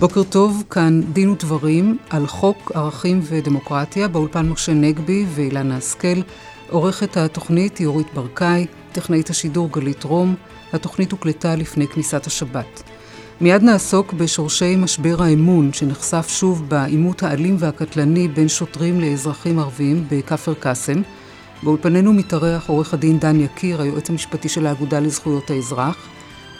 בוקר טוב, כאן דין ודברים על חוק ערכים ודמוקרטיה, באולפן משה נגבי ואילנה השכל, עורכת התוכנית יורית ברקאי, טכנאית השידור גלית רום, התוכנית הוקלטה לפני כניסת השבת. מיד נעסוק בשורשי משבר האמון שנחשף שוב בעימות האלים והקטלני בין שוטרים לאזרחים ערבים בכפר קאסם. באולפנינו מתארח עורך הדין דן יקיר, היועץ המשפטי של האגודה לזכויות האזרח.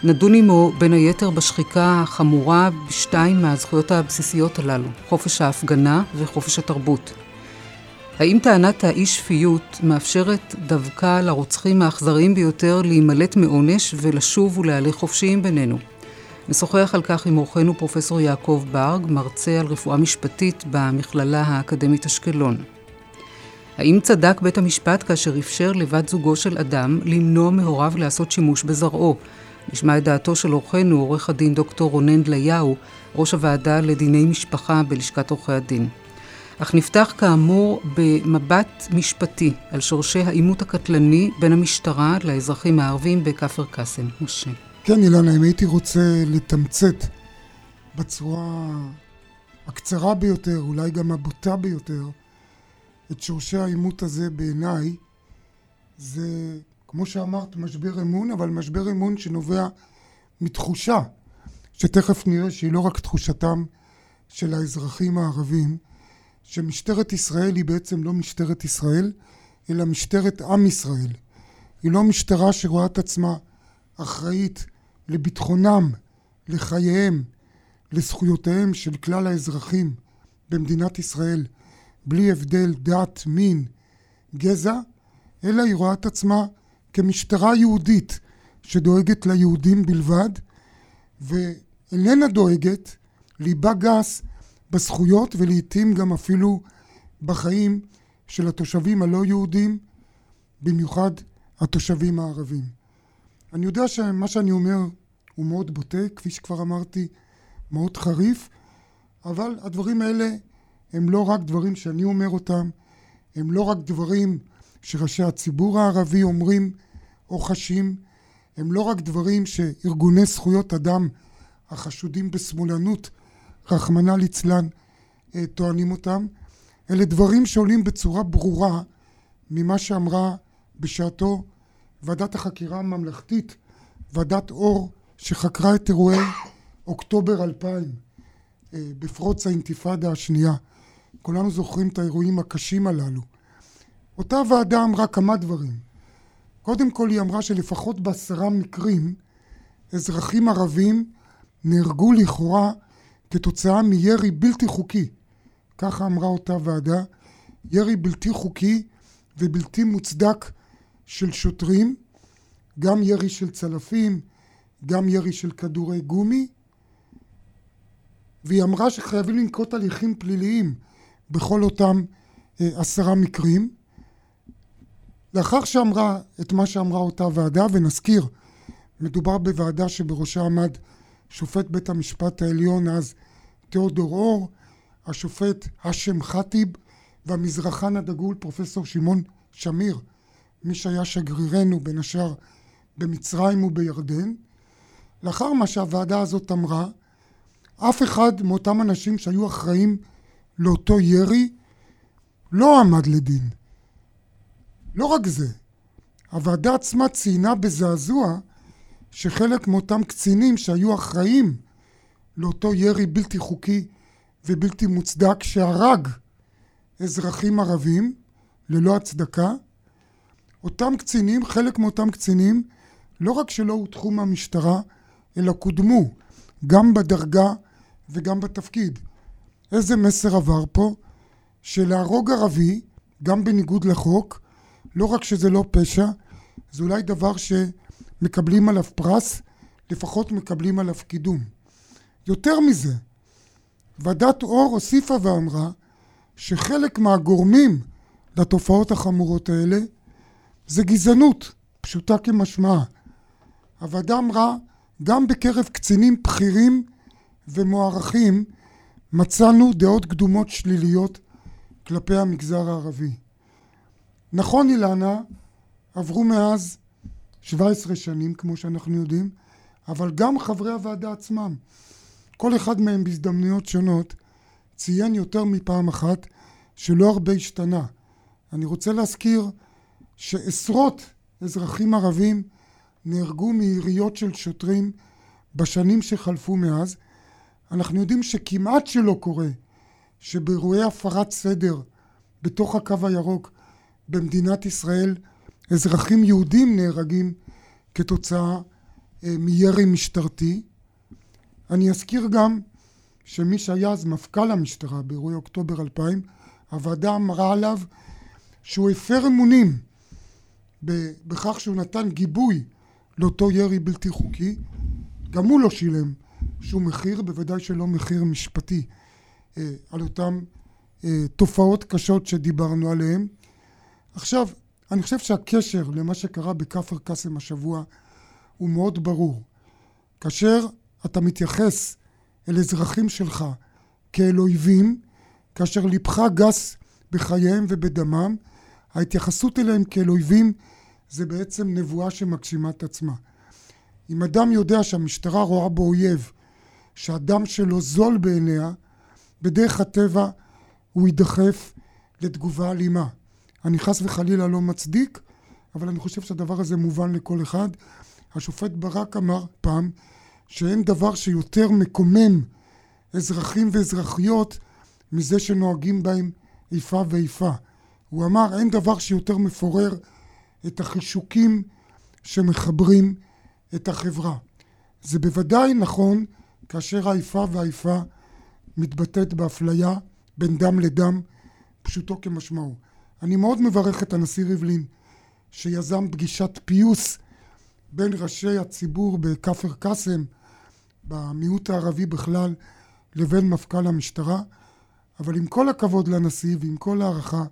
נדון עמו בין היתר בשחיקה החמורה בשתיים מהזכויות הבסיסיות הללו, חופש ההפגנה וחופש התרבות. האם טענת האי שפיות מאפשרת דווקא לרוצחים האכזריים ביותר להימלט מעונש ולשוב ולהלך חופשיים בינינו? נשוחח על כך עם אורחנו פרופסור יעקב ברג, מרצה על רפואה משפטית במכללה האקדמית אשקלון. האם צדק בית המשפט כאשר אפשר לבת זוגו של אדם למנוע מהוריו לעשות שימוש בזרעו? נשמע את דעתו של אורחנו, עורך הדין דוקטור רונן דליהו, ראש הוועדה לדיני משפחה בלשכת עורכי הדין. אך נפתח כאמור במבט משפטי על שורשי העימות הקטלני בין המשטרה לאזרחים הערבים בכפר קאסם. משה. כן, אילנה, אם הייתי רוצה לתמצת בצורה הקצרה ביותר, אולי גם הבוטה ביותר, את שורשי העימות הזה בעיניי, זה, כמו שאמרת, משבר אמון, אבל משבר אמון שנובע מתחושה, שתכף נראה שהיא לא רק תחושתם של האזרחים הערבים, שמשטרת ישראל היא בעצם לא משטרת ישראל, אלא משטרת עם ישראל. היא לא משטרה שרואה את עצמה אחראית לביטחונם, לחייהם, לזכויותיהם של כלל האזרחים במדינת ישראל, בלי הבדל דת, מין, גזע, אלא היא רואה את עצמה כמשטרה יהודית שדואגת ליהודים בלבד, ואיננה דואגת ליבה גס בזכויות ולעיתים גם אפילו בחיים של התושבים הלא יהודים, במיוחד התושבים הערבים. אני יודע שמה שאני אומר הוא מאוד בוטה, כפי שכבר אמרתי, מאוד חריף, אבל הדברים האלה הם לא רק דברים שאני אומר אותם, הם לא רק דברים שראשי הציבור הערבי אומרים או חשים, הם לא רק דברים שארגוני זכויות אדם החשודים בשמאלנות רחמנא ליצלן אה, טוענים אותם, אלה דברים שעולים בצורה ברורה ממה שאמרה בשעתו ועדת החקירה הממלכתית, ועדת אור, שחקרה את אירועי אוקטובר 2000 אה, בפרוץ האינתיפאדה השנייה. כולנו זוכרים את האירועים הקשים הללו. אותה ועדה אמרה כמה דברים. קודם כל היא אמרה שלפחות בעשרה מקרים אזרחים ערבים נהרגו לכאורה כתוצאה מירי בלתי חוקי, ככה אמרה אותה ועדה, ירי בלתי חוקי ובלתי מוצדק של שוטרים, גם ירי של צלפים, גם ירי של כדורי גומי, והיא אמרה שחייבים לנקוט הליכים פליליים בכל אותם אה, עשרה מקרים. לאחר שאמרה את מה שאמרה אותה ועדה, ונזכיר, מדובר בוועדה שבראשה עמד שופט בית המשפט העליון אז תיאודור אור, השופט האשם חטיב והמזרחן הדגול פרופסור שמעון שמיר, מי שהיה שגרירנו בין השאר במצרים ובירדן. לאחר מה שהוועדה הזאת אמרה, אף אחד מאותם אנשים שהיו אחראים לאותו ירי לא עמד לדין. לא רק זה, הוועדה עצמה ציינה בזעזוע שחלק מאותם קצינים שהיו אחראים לאותו ירי בלתי חוקי ובלתי מוצדק שהרג אזרחים ערבים ללא הצדקה, אותם קצינים, חלק מאותם קצינים, לא רק שלא הודחו מהמשטרה, אלא קודמו גם בדרגה וגם בתפקיד. איזה מסר עבר פה? שלהרוג ערבי, גם בניגוד לחוק, לא רק שזה לא פשע, זה אולי דבר שמקבלים עליו פרס, לפחות מקבלים עליו קידום. יותר מזה, ועדת אור הוסיפה ואמרה שחלק מהגורמים לתופעות החמורות האלה זה גזענות, פשוטה כמשמעה. הוועדה אמרה, גם בקרב קצינים בכירים ומוערכים מצאנו דעות קדומות שליליות כלפי המגזר הערבי. נכון אילנה, עברו מאז 17 שנים כמו שאנחנו יודעים, אבל גם חברי הוועדה עצמם כל אחד מהם בהזדמנויות שונות ציין יותר מפעם אחת שלא הרבה השתנה. אני רוצה להזכיר שעשרות אזרחים ערבים נהרגו מיריות של שוטרים בשנים שחלפו מאז. אנחנו יודעים שכמעט שלא קורה שבאירועי הפרת סדר בתוך הקו הירוק במדינת ישראל אזרחים יהודים נהרגים כתוצאה אה, מירי משטרתי. אני אזכיר גם שמי שהיה אז מפכ"ל המשטרה באירועי אוקטובר 2000, הוועדה אמרה עליו שהוא הפר אמונים בכך שהוא נתן גיבוי לאותו ירי בלתי חוקי. גם הוא לא שילם שום מחיר, בוודאי שלא מחיר משפטי, אה, על אותן אה, תופעות קשות שדיברנו עליהן. עכשיו, אני חושב שהקשר למה שקרה בכפר קאסם השבוע הוא מאוד ברור. כאשר אתה מתייחס אל אזרחים שלך כאל אויבים, כאשר ליבך גס בחייהם ובדמם, ההתייחסות אליהם כאל אויבים זה בעצם נבואה שמגשימה את עצמה. אם אדם יודע שהמשטרה רואה בו אויב, שהדם שלו זול בעיניה, בדרך הטבע הוא יידחף לתגובה אלימה. אני חס וחלילה לא מצדיק, אבל אני חושב שהדבר הזה מובן לכל אחד. השופט ברק אמר פעם שאין דבר שיותר מקומם אזרחים ואזרחיות מזה שנוהגים בהם איפה ואיפה. הוא אמר אין דבר שיותר מפורר את החישוקים שמחברים את החברה. זה בוודאי נכון כאשר האיפה והאיפה מתבטאת באפליה בין דם לדם, פשוטו כמשמעו. אני מאוד מברך את הנשיא ריבלין שיזם פגישת פיוס בין ראשי הציבור בכפר קאסם, במיעוט הערבי בכלל, לבין מפכ"ל המשטרה. אבל עם כל הכבוד לנשיא ועם כל הערכה,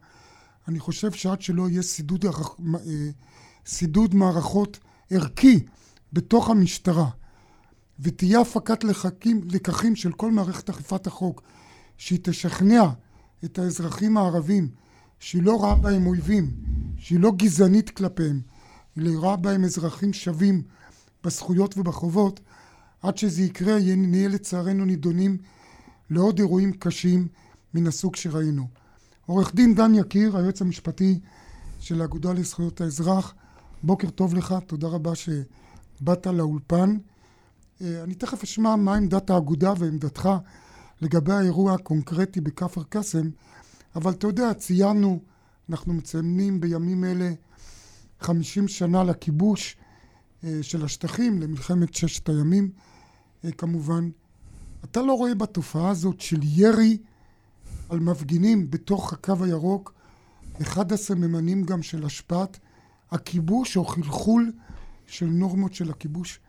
אני חושב שעד שלא יהיה סידוד, אה, סידוד מערכות ערכי בתוך המשטרה ותהיה הפקת לחקים, לקחים של כל מערכת אכיפת החוק שהיא תשכנע את האזרחים הערבים שהיא לא רואה בהם אויבים, שהיא לא גזענית כלפיהם, היא רואה בהם אזרחים שווים בזכויות ובחובות, עד שזה יקרה נהיה לצערנו נידונים לעוד אירועים קשים מן הסוג שראינו. עורך דין דן יקיר, היועץ המשפטי של האגודה לזכויות האזרח, בוקר טוב לך, תודה רבה שבאת לאולפן. אה, אני תכף אשמע מה עמדת האגודה ועמדתך לגבי האירוע הקונקרטי בכפר קאסם, אבל אתה יודע, ציינו, אנחנו מציינים בימים אלה 50 שנה לכיבוש אה, של השטחים, למלחמת ששת הימים אה, כמובן. אתה לא רואה בתופעה הזאת של ירי על מפגינים בתוך הקו הירוק אחד הסממנים גם של השפעת הכיבוש או חלחול של נורמות של הכיבוש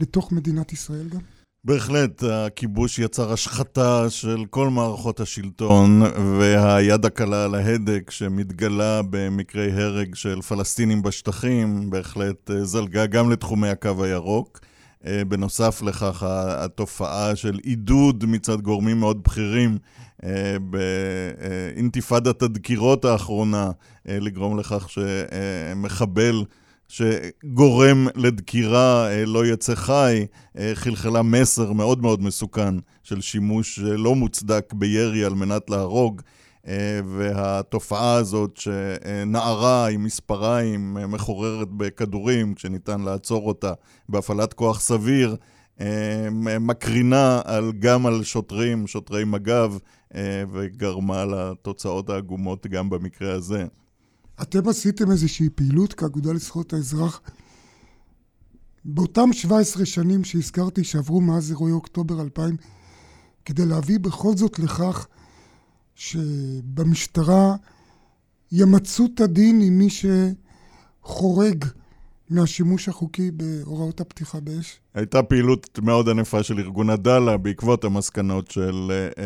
לתוך מדינת ישראל גם? בהחלט, הכיבוש יצר השחתה של כל מערכות השלטון, והיד הקלה על ההדק שמתגלה במקרי הרג של פלסטינים בשטחים, בהחלט אה, זלגה גם לתחומי הקו הירוק. אה, בנוסף לכך, התופעה של עידוד מצד גורמים מאוד בכירים אה, באינתיפאדת הדקירות האחרונה, לגרום לכך שמחבל שגורם לדקירה אה, לא יצא חי, אה, חלחלה מסר מאוד מאוד מסוכן של שימוש לא מוצדק בירי על מנת להרוג. אה, והתופעה הזאת שנערה עם מספריים מחוררת בכדורים, כשניתן לעצור אותה בהפעלת כוח סביר, מקרינה על, גם על שוטרים, שוטרי מג"ב, וגרמה לתוצאות העגומות גם במקרה הזה. אתם עשיתם איזושהי פעילות כאגודה לזכויות האזרח? באותם 17 שנים שהזכרתי שעברו מאז אירועי אוקטובר 2000 כדי להביא בכל זאת לכך שבמשטרה ימצו את הדין עם מי שחורג מהשימוש החוקי בהוראות הפתיחה באש? הייתה פעילות מאוד ענפה של ארגון עדאלה בעקבות המסקנות של אה,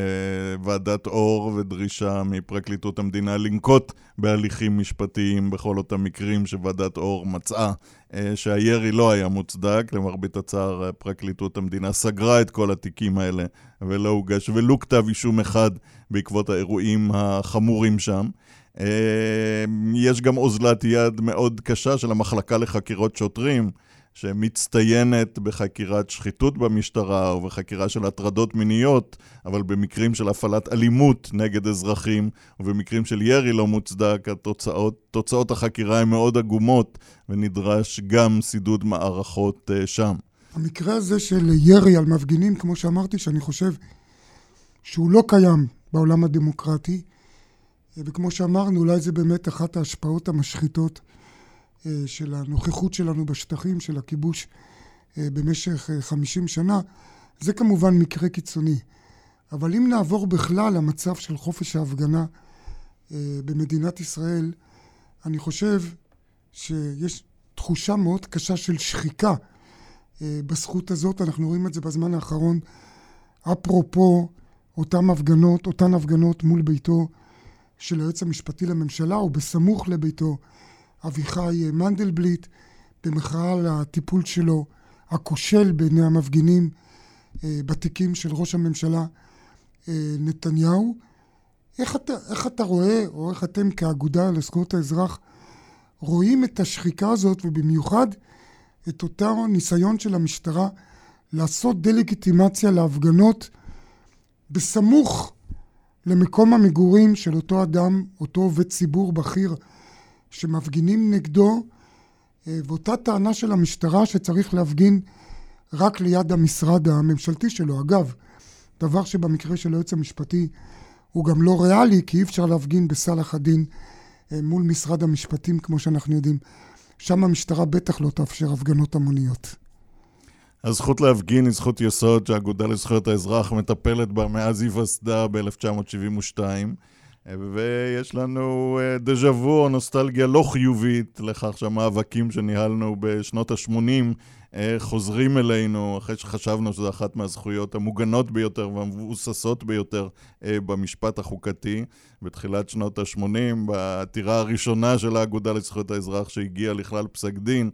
ועדת אור ודרישה מפרקליטות המדינה לנקוט בהליכים משפטיים בכל אותם מקרים שוועדת אור מצאה אה, שהירי לא היה מוצדק. למרבית הצער, פרקליטות המדינה סגרה את כל התיקים האלה ולא הוגש ולו כתב אישום אחד בעקבות האירועים החמורים שם. אה, יש גם אוזלת יד מאוד קשה של המחלקה לחקירות שוטרים, שמצטיינת בחקירת שחיתות במשטרה ובחקירה של הטרדות מיניות, אבל במקרים של הפעלת אלימות נגד אזרחים ובמקרים של ירי לא מוצדק, התוצאות, תוצאות החקירה הן מאוד עגומות ונדרש גם סידוד מערכות uh, שם. המקרה הזה של ירי על מפגינים, כמו שאמרתי, שאני חושב שהוא לא קיים בעולם הדמוקרטי, וכמו שאמרנו, אולי זה באמת אחת ההשפעות המשחיתות אה, של הנוכחות שלנו בשטחים, של הכיבוש אה, במשך 50 אה, שנה, זה כמובן מקרה קיצוני. אבל אם נעבור בכלל למצב של חופש ההפגנה במדינת ישראל, אני חושב שיש תחושה מאוד קשה של שחיקה בזכות הזאת. אנחנו רואים את זה בזמן האחרון, אפרופו אותן הפגנות, אותן הפגנות מול ביתו של היועץ המשפטי לממשלה, או בסמוך לביתו, אביחי מנדלבליט, במחאה על הטיפול שלו הכושל בעיני המפגינים אה, בתיקים של ראש הממשלה אה, נתניהו. איך אתה, איך אתה רואה, או איך אתם כאגודה לזכויות האזרח, רואים את השחיקה הזאת, ובמיוחד את אותו ניסיון של המשטרה לעשות דה-לגיטימציה להפגנות בסמוך למקום המגורים של אותו אדם, אותו עובד ציבור בכיר שמפגינים נגדו, אה, ואותה טענה של המשטרה שצריך להפגין רק ליד המשרד הממשלתי שלו. אגב, דבר שבמקרה של היועץ המשפטי הוא גם לא ריאלי, כי אי אפשר להפגין בסלאח א-דין אה, מול משרד המשפטים, כמו שאנחנו יודעים. שם המשטרה בטח לא תאפשר הפגנות המוניות. הזכות להפגין היא זכות יסוד שהאגודה לזכויות האזרח מטפלת בה מאז היווסדה ב-1972. ויש לנו אה, דז'ה וו או נוסטלגיה לא חיובית לכך שהמאבקים שניהלנו בשנות ה-80 אה, חוזרים אלינו אחרי שחשבנו שזו אחת מהזכויות המוגנות ביותר והמבוססות ביותר אה, במשפט החוקתי. בתחילת שנות ה-80, בעתירה הראשונה של האגודה לזכויות האזרח שהגיעה לכלל פסק דין,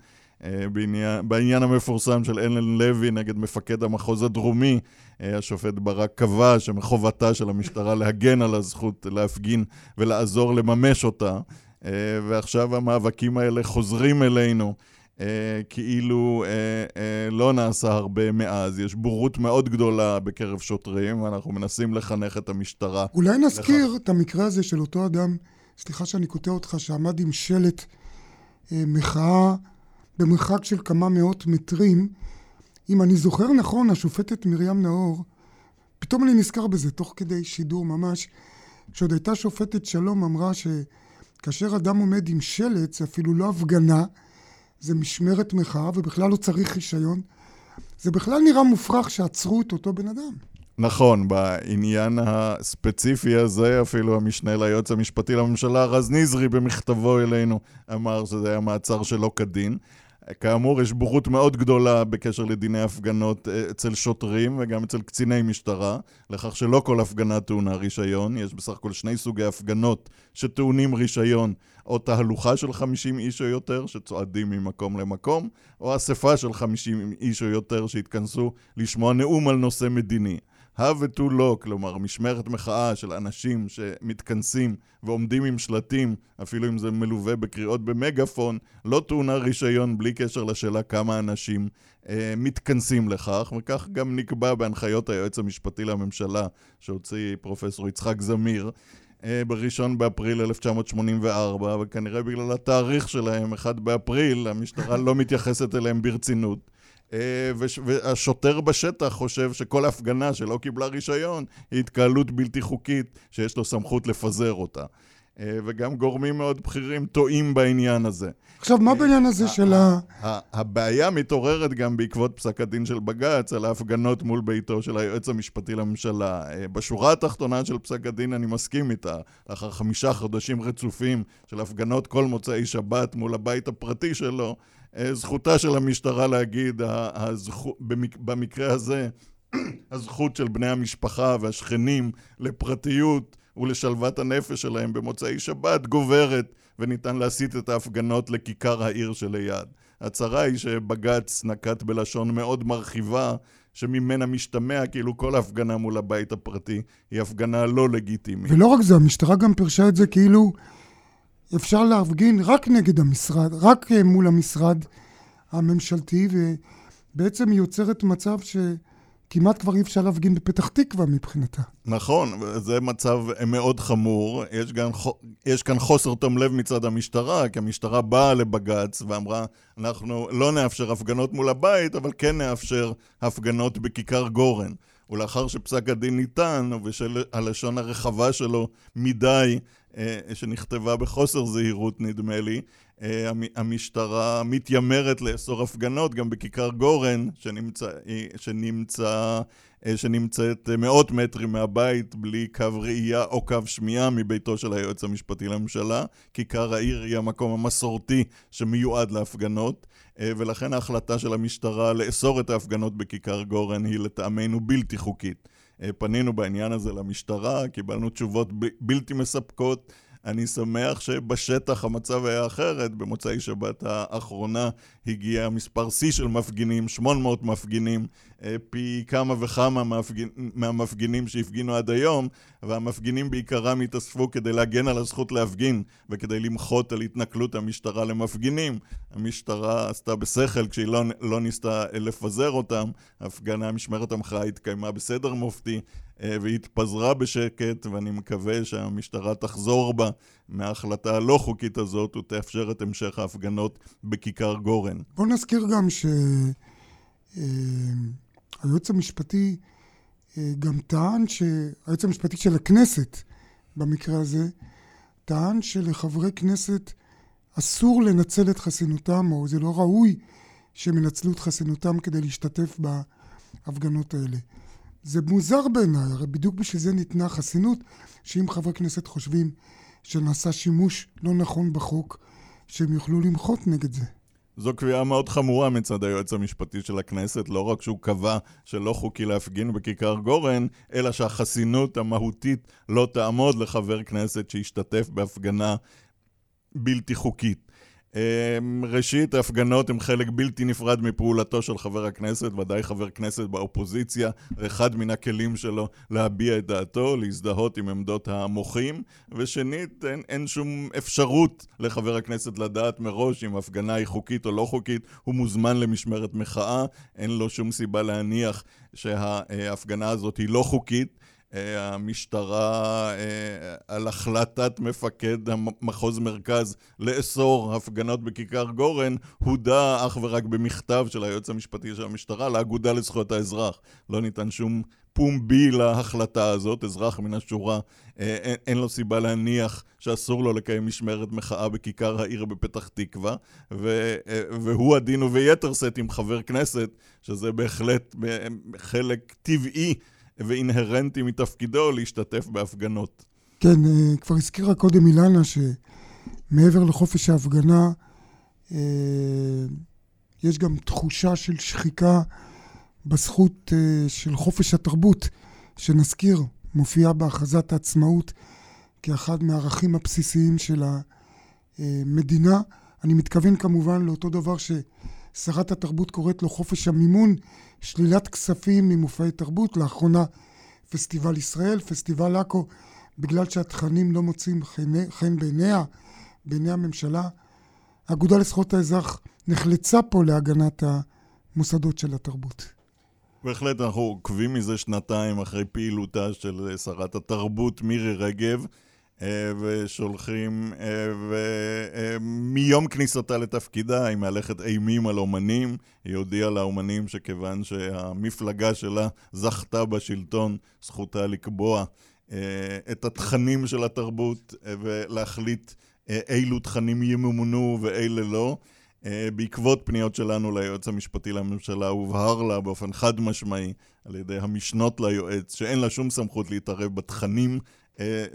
בעניין, בעניין המפורסם של אלן לוי נגד מפקד המחוז הדרומי, אה, השופט ברק קבע שמחובתה של המשטרה להגן על הזכות להפגין ולעזור לממש אותה. אה, ועכשיו המאבקים האלה חוזרים אלינו. כאילו לא נעשה הרבה מאז. יש בורות מאוד גדולה בקרב שוטרים, ואנחנו מנסים לחנך את המשטרה. אולי נזכיר לכך. את המקרה הזה של אותו אדם, סליחה שאני קוטע אותך, שעמד עם שלט מחאה במרחק של כמה מאות מטרים. אם אני זוכר נכון, השופטת מרים נאור, פתאום אני נזכר בזה, תוך כדי שידור ממש, כשעוד הייתה שופטת שלום, אמרה שכאשר אדם עומד עם שלט, זה אפילו לא הפגנה, זה משמרת מחאה, ובכלל לא צריך רישיון. זה בכלל נראה מופרך שעצרו את אותו בן אדם. נכון, בעניין הספציפי הזה, אפילו המשנה ליועץ המשפטי לממשלה, רז נזרי, במכתבו אלינו, אמר שזה היה מעצר שלא כדין. כאמור, יש בורות מאוד גדולה בקשר לדיני הפגנות אה, אצל שוטרים וגם אצל קציני משטרה, לכך שלא כל הפגנה טעונה רישיון, יש בסך הכל שני סוגי הפגנות שטעונים רישיון, או תהלוכה של 50 איש או יותר שצועדים ממקום למקום, או אספה של 50 איש או יותר שהתכנסו לשמוע נאום על נושא מדיני. הא ותו לא, כלומר משמרת מחאה של אנשים שמתכנסים ועומדים עם שלטים, אפילו אם זה מלווה בקריאות במגפון, לא טעונה רישיון בלי קשר לשאלה כמה אנשים אה, מתכנסים לכך, וכך גם נקבע בהנחיות היועץ המשפטי לממשלה שהוציא פרופסור יצחק זמיר. אה, בראשון באפריל 1984, וכנראה בגלל התאריך שלהם, 1 באפריל, המשטרה לא מתייחסת אליהם ברצינות. אה, והשוטר בשטח חושב שכל הפגנה שלא קיבלה רישיון היא התקהלות בלתי חוקית שיש לו סמכות לפזר אותה. אה, וגם גורמים מאוד בכירים טועים בעניין הזה. עכשיו, מה בעניין הזה של ה... הבעיה מתעוררת גם בעקבות פסק הדין של בג"ץ על ההפגנות מול ביתו של היועץ המשפטי לממשלה. אה, בשורה התחתונה של פסק הדין אני מסכים איתה. לאחר חמישה חודשים רצופים של הפגנות כל מוצאי שבת מול הבית הפרטי שלו, אה, זכותה של המשטרה להגיד, במקרה הזה, הזכות של בני המשפחה והשכנים לפרטיות ולשלוות הנפש שלהם במוצאי שבת גוברת וניתן להסיט את ההפגנות לכיכר העיר שליד. הצרה היא שבג"ץ נקט בלשון מאוד מרחיבה שממנה משתמע כאילו כל הפגנה מול הבית הפרטי היא הפגנה לא לגיטימית. ולא רק זה, המשטרה גם פירשה את זה כאילו אפשר להפגין רק נגד המשרד, רק מול המשרד הממשלתי, ובעצם היא יוצרת מצב ש... כמעט כבר אי אפשר להפגין בפתח תקווה מבחינתה. נכון, זה מצב מאוד חמור. יש, גם, יש כאן חוסר תום לב מצד המשטרה, כי המשטרה באה לבג"ץ ואמרה, אנחנו לא נאפשר הפגנות מול הבית, אבל כן נאפשר הפגנות בכיכר גורן. ולאחר שפסק הדין ניתן, ובשל הלשון הרחבה שלו מדי, אה, שנכתבה בחוסר זהירות נדמה לי, אה, המשטרה מתיימרת לאסור הפגנות גם בכיכר גורן, שנמצא, שנמצא, אה, שנמצאת מאות מטרים מהבית בלי קו ראייה או קו שמיעה מביתו של היועץ המשפטי לממשלה. כיכר העיר היא המקום המסורתי שמיועד להפגנות, אה, ולכן ההחלטה של המשטרה לאסור את ההפגנות בכיכר גורן היא לטעמנו בלתי חוקית. פנינו בעניין הזה למשטרה, קיבלנו תשובות בלתי מספקות. אני שמח שבשטח המצב היה אחרת. במוצאי שבת האחרונה הגיע מספר שיא של מפגינים, 800 מפגינים, אה, פי כמה וכמה מהמפגינ... מהמפגינים שהפגינו עד היום, והמפגינים בעיקרם התאספו כדי להגן על הזכות להפגין וכדי למחות על התנכלות המשטרה למפגינים. המשטרה עשתה בשכל כשהיא לא, לא ניסתה לפזר אותם. הפגנה, משמרת המחאה התקיימה בסדר מופתי. אה, והתפזרה בשקט, ואני מקווה שהמשטרה תחזור בה מההחלטה הלא חוקית הזאת ותאפשר את המשך ההפגנות בכיכר גורן. בוא נזכיר גם שהיועץ אה, המשפטי אה, גם טען, היועץ המשפטי של הכנסת במקרה הזה, טען שלחברי כנסת אסור לנצל את חסינותם, או זה לא ראוי שהם ינצלו את חסינותם כדי להשתתף בהפגנות האלה. זה מוזר בעיניי, הרי בדיוק בשביל זה ניתנה חסינות, שאם חברי כנסת חושבים שנעשה שימוש לא נכון בחוק, שהם יוכלו למחות נגד זה. זו קביעה מאוד חמורה מצד היועץ המשפטי של הכנסת, לא רק שהוא קבע שלא חוקי להפגין בכיכר גורן, אלא שהחסינות המהותית לא תעמוד לחבר כנסת שישתתף בהפגנה בלתי חוקית. אמ, ראשית, ההפגנות הן חלק בלתי נפרד מפעולתו של חבר הכנסת, ודאי חבר כנסת באופוזיציה, אחד מן הכלים שלו להביע את דעתו, להזדהות עם עמדות המוחים, ושנית, אין, אין שום אפשרות לחבר הכנסת לדעת מראש אם הפגנה היא חוקית או לא חוקית, הוא מוזמן למשמרת מחאה, אין לו שום סיבה להניח שההפגנה הזאת היא לא חוקית. אה, המשטרה אה, על החלטת מפקד המחוז מרכז לאסור הפגנות בכיכר גורן הודה אך ורק במכתב של היועץ המשפטי של המשטרה לאגודה לזכויות האזרח. לא ניתן שום פומבי להחלטה הזאת, אזרח מן השורה, אה, אין, אין לו סיבה להניח שאסור לו לקיים משמרת מחאה בכיכר העיר בפתח תקווה, ו, והוא הדין וביתר שאת עם חבר כנסת, שזה בהחלט חלק טבעי ואינהרנטי מתפקידו להשתתף בהפגנות. כן, אה, כבר הזכירה קודם אילנה שמעבר לחופש ההפגנה, אה, יש גם תחושה של שחיקה בזכות אה, של חופש התרבות, שנזכיר, מופיעה בהכרזת העצמאות כאחד מהערכים הבסיסיים של המדינה. אני מתכוון כמובן לאותו דבר ששרת התרבות קוראת לו חופש המימון, שלילת כספים ממופעי תרבות, לאחרונה פסטיבל ישראל, פסטיבל עכו, בגלל שהתכנים לא מוצאים חן בעיניה, בעיני הממשלה. האגודה לזכויות האזרח נחלצה פה להגנת המוסדות של התרבות. בהחלט, אנחנו עוקבים מזה שנתיים אחרי פעילותה של שרת התרבות מירי רגב. אה, ושולחים, אה, ומיום כניסתה לתפקידה היא מהלכת אימים על אומנים. היא הודיעה לאומנים שכיוון שהמפלגה שלה זכתה בשלטון, זכותה לקבוע אה, את התכנים של התרבות ולהחליט אילו תכנים ימומנו ואלה לא. בעקבות פניות שלנו ליועץ המשפטי לממשלה הובהר לה באופן חד משמעי על ידי המשנות ליועץ שאין לה שום סמכות להתערב בתכנים אה,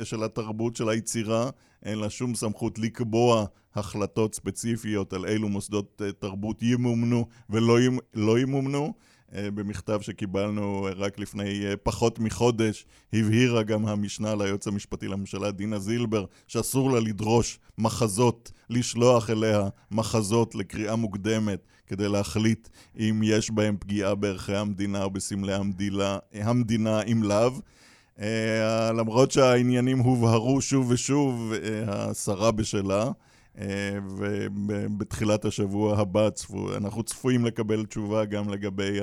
של התרבות של היצירה, אין לה שום סמכות לקבוע החלטות ספציפיות על אילו מוסדות אה, תרבות ימומנו ולא לא ימומנו. אה, במכתב שקיבלנו רק לפני פחות מחודש, הבהירה גם המשנה ליועץ המשפטי לממשלה, דינה זילבר, שאסור לה לדרוש מחזות, לשלוח אליה מחזות לקריאה מוקדמת, כדי להחליט אם יש בהם פגיעה בערכי המדינה או בסמלי המדינה, המדינה אם לאו. Uh, למרות שהעניינים הובהרו שוב ושוב, uh, השרה בשלה, ובתחילת השבוע הבא צפו, אנחנו צפויים לקבל תשובה גם לגבי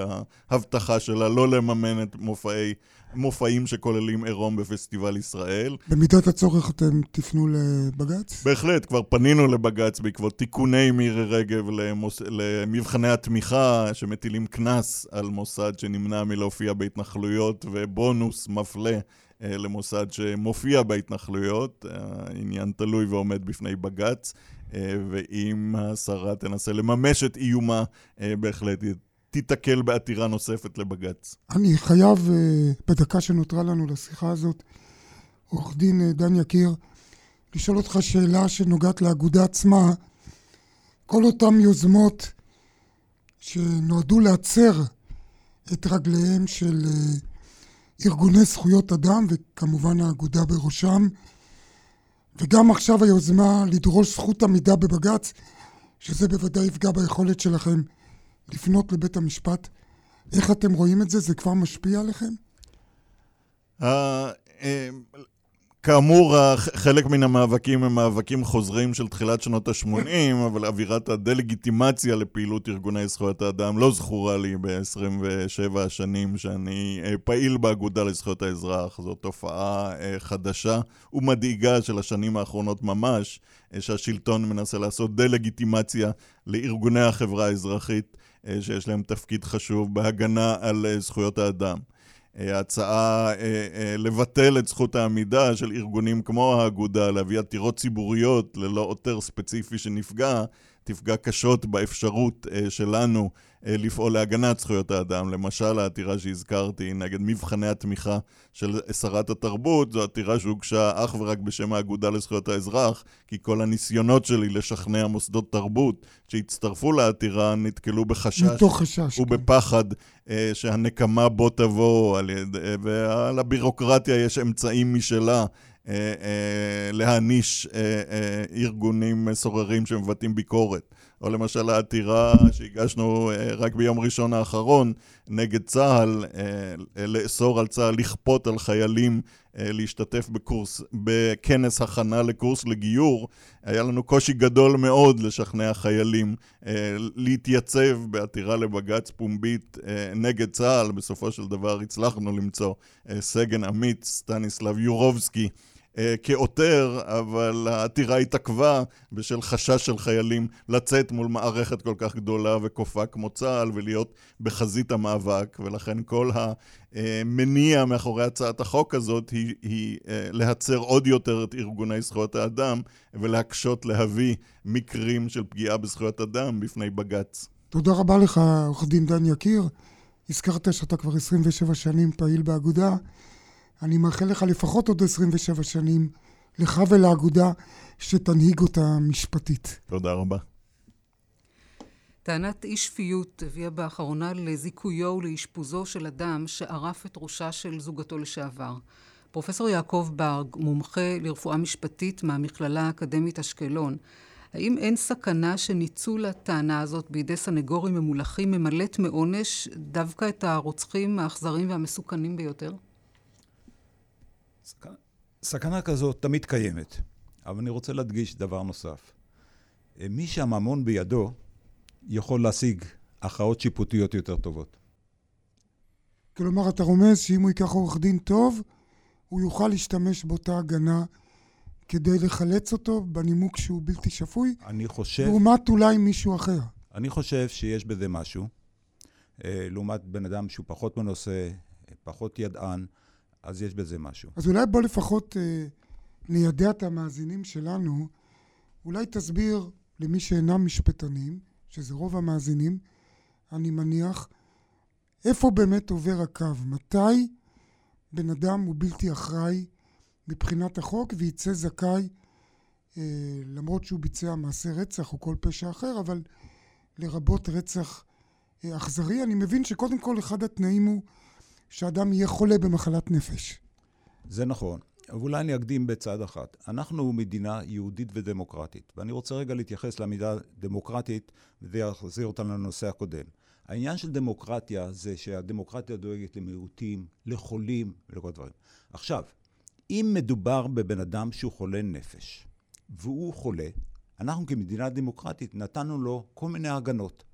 ההבטחה שלה לא לממן את מופעי, מופעים שכוללים עירום בפסטיבל ישראל. במידת הצורך אתם תפנו לבג"ץ? בהחלט, כבר פנינו לבג"ץ בעקבות תיקוני מירי רגב למוס... למבחני התמיכה שמטילים קנס על מוסד שנמנע מלהופיע בהתנחלויות ובונוס מפלה אה, למוסד שמופיע בהתנחלויות, העניין תלוי ועומד בפני בג"ץ, אה, ואם השרה תנסה לממש את איומה, אה, בהחלט תיתקל בעתירה נוספת לבג"ץ. אני חייב, בדקה שנותרה לנו לשיחה הזאת, עורך דין דן יקיר, לשאול אותך שאלה שנוגעת לאגודה עצמה. כל אותן יוזמות שנועדו להצר את רגליהם של ארגוני זכויות אדם וכמובן האגודה בראשם וגם עכשיו היוזמה לדרוש זכות עמידה בבג"ץ שזה בוודאי יפגע ביכולת שלכם לפנות לבית המשפט. איך אתם רואים את זה? זה כבר משפיע עליכם? כאמור, חלק מן המאבקים הם מאבקים חוזרים של תחילת שנות ה-80, אבל אווירת הדה-לגיטימציה לפעילות ארגוני זכויות האדם לא זכורה לי ב-27 השנים שאני אה, פעיל באגודה לזכויות האזרח. זו תופעה אה, חדשה ומדאיגה של השנים האחרונות ממש, אה, שהשלטון מנסה לעשות דה-לגיטימציה לארגוני החברה האזרחית, שיש להם תפקיד חשוב בהגנה על זכויות האדם. הצעה אה, אה, לבטל את זכות העמידה של ארגונים כמו האגודה, להביא עתירות ציבוריות ללא עותר ספציפי שנפגע, תפגע קשות באפשרות אה, שלנו אה, לפעול להגנת זכויות האדם. למשל, העתירה שהזכרתי נגד מבחני התמיכה של שרת התרבות, זו עתירה שהוגשה אך ורק בשם האגודה לזכויות האזרח, כי כל הניסיונות שלי לשכנע מוסדות תרבות שהצטרפו לעתירה נתקלו בחשש. מתוך חשש. כן. ובפחד כן. שהנקמה בו תבוא, ועל הבירוקרטיה יש אמצעים משלה. אה, אה, להעניש אה, ארגונים סוררים שמבטאים ביקורת. או למשל העתירה שהגשנו רק ביום ראשון האחרון נגד צה"ל, לאסור על צה"ל לכפות על חיילים להשתתף בקורס, בכנס הכנה לקורס לגיור. היה לנו קושי גדול מאוד לשכנע חיילים להתייצב בעתירה לבג"ץ פומבית נגד צה"ל. בסופו של דבר הצלחנו למצוא סגן אמיץ, סטניסלב יורובסקי, כעותר, אבל העתירה התעכבה בשל חשש של חיילים לצאת מול מערכת כל כך גדולה וכופה כמו צה"ל ולהיות בחזית המאבק, ולכן כל המניע מאחורי הצעת החוק הזאת היא, היא אה, להצר עוד יותר את ארגוני זכויות האדם ולהקשות להביא מקרים של פגיעה בזכויות אדם בפני בג"ץ. תודה רבה לך, עורך דין דן יקיר. הזכרת שאתה כבר 27 שנים פעיל באגודה. אני מאחל לך לפחות עוד 27 שנים, לך ולאגודה, שתנהיג אותה משפטית. תודה רבה. טענת אי שפיות הביאה באחרונה לזיכויו ולאשפוזו של אדם שערף את ראשה של זוגתו לשעבר. פרופסור יעקב ברג, מומחה לרפואה משפטית מהמכללה האקדמית אשקלון, האם אין סכנה שניצול הטענה הזאת בידי סנגורים ממולחים ממלאת מעונש דווקא את הרוצחים האכזרים והמסוכנים ביותר? סכנה כזאת תמיד קיימת, אבל אני רוצה להדגיש דבר נוסף. מי שהממון בידו יכול להשיג הכרעות שיפוטיות יותר טובות. כלומר, אתה רומז שאם הוא ייקח עורך דין טוב, הוא יוכל להשתמש באותה הגנה כדי לחלץ אותו בנימוק שהוא בלתי שפוי? אני חושב... לעומת אולי מישהו אחר. אני חושב שיש בזה משהו. אה, לעומת בן אדם שהוא פחות מנוסה, פחות ידען, אז יש בזה משהו. אז אולי בוא לפחות אה, ניידע את המאזינים שלנו, אולי תסביר למי שאינם משפטנים, שזה רוב המאזינים, אני מניח, איפה באמת עובר הקו? מתי בן אדם הוא בלתי אחראי מבחינת החוק ויצא זכאי, אה, למרות שהוא ביצע מעשה רצח או כל פשע אחר, אבל לרבות רצח אה, אכזרי. אני מבין שקודם כל אחד התנאים הוא שאדם יהיה חולה במחלת נפש. זה נכון, אבל אולי אני אקדים בצד אחת. אנחנו מדינה יהודית ודמוקרטית, ואני רוצה רגע להתייחס למידה דמוקרטית, וזה יחזיר אותנו לנושא הקודם. העניין של דמוקרטיה זה שהדמוקרטיה דואגת למיעוטים, לחולים ולכל דברים. עכשיו, אם מדובר בבן אדם שהוא חולה נפש, והוא חולה, אנחנו כמדינה דמוקרטית נתנו לו כל מיני הגנות.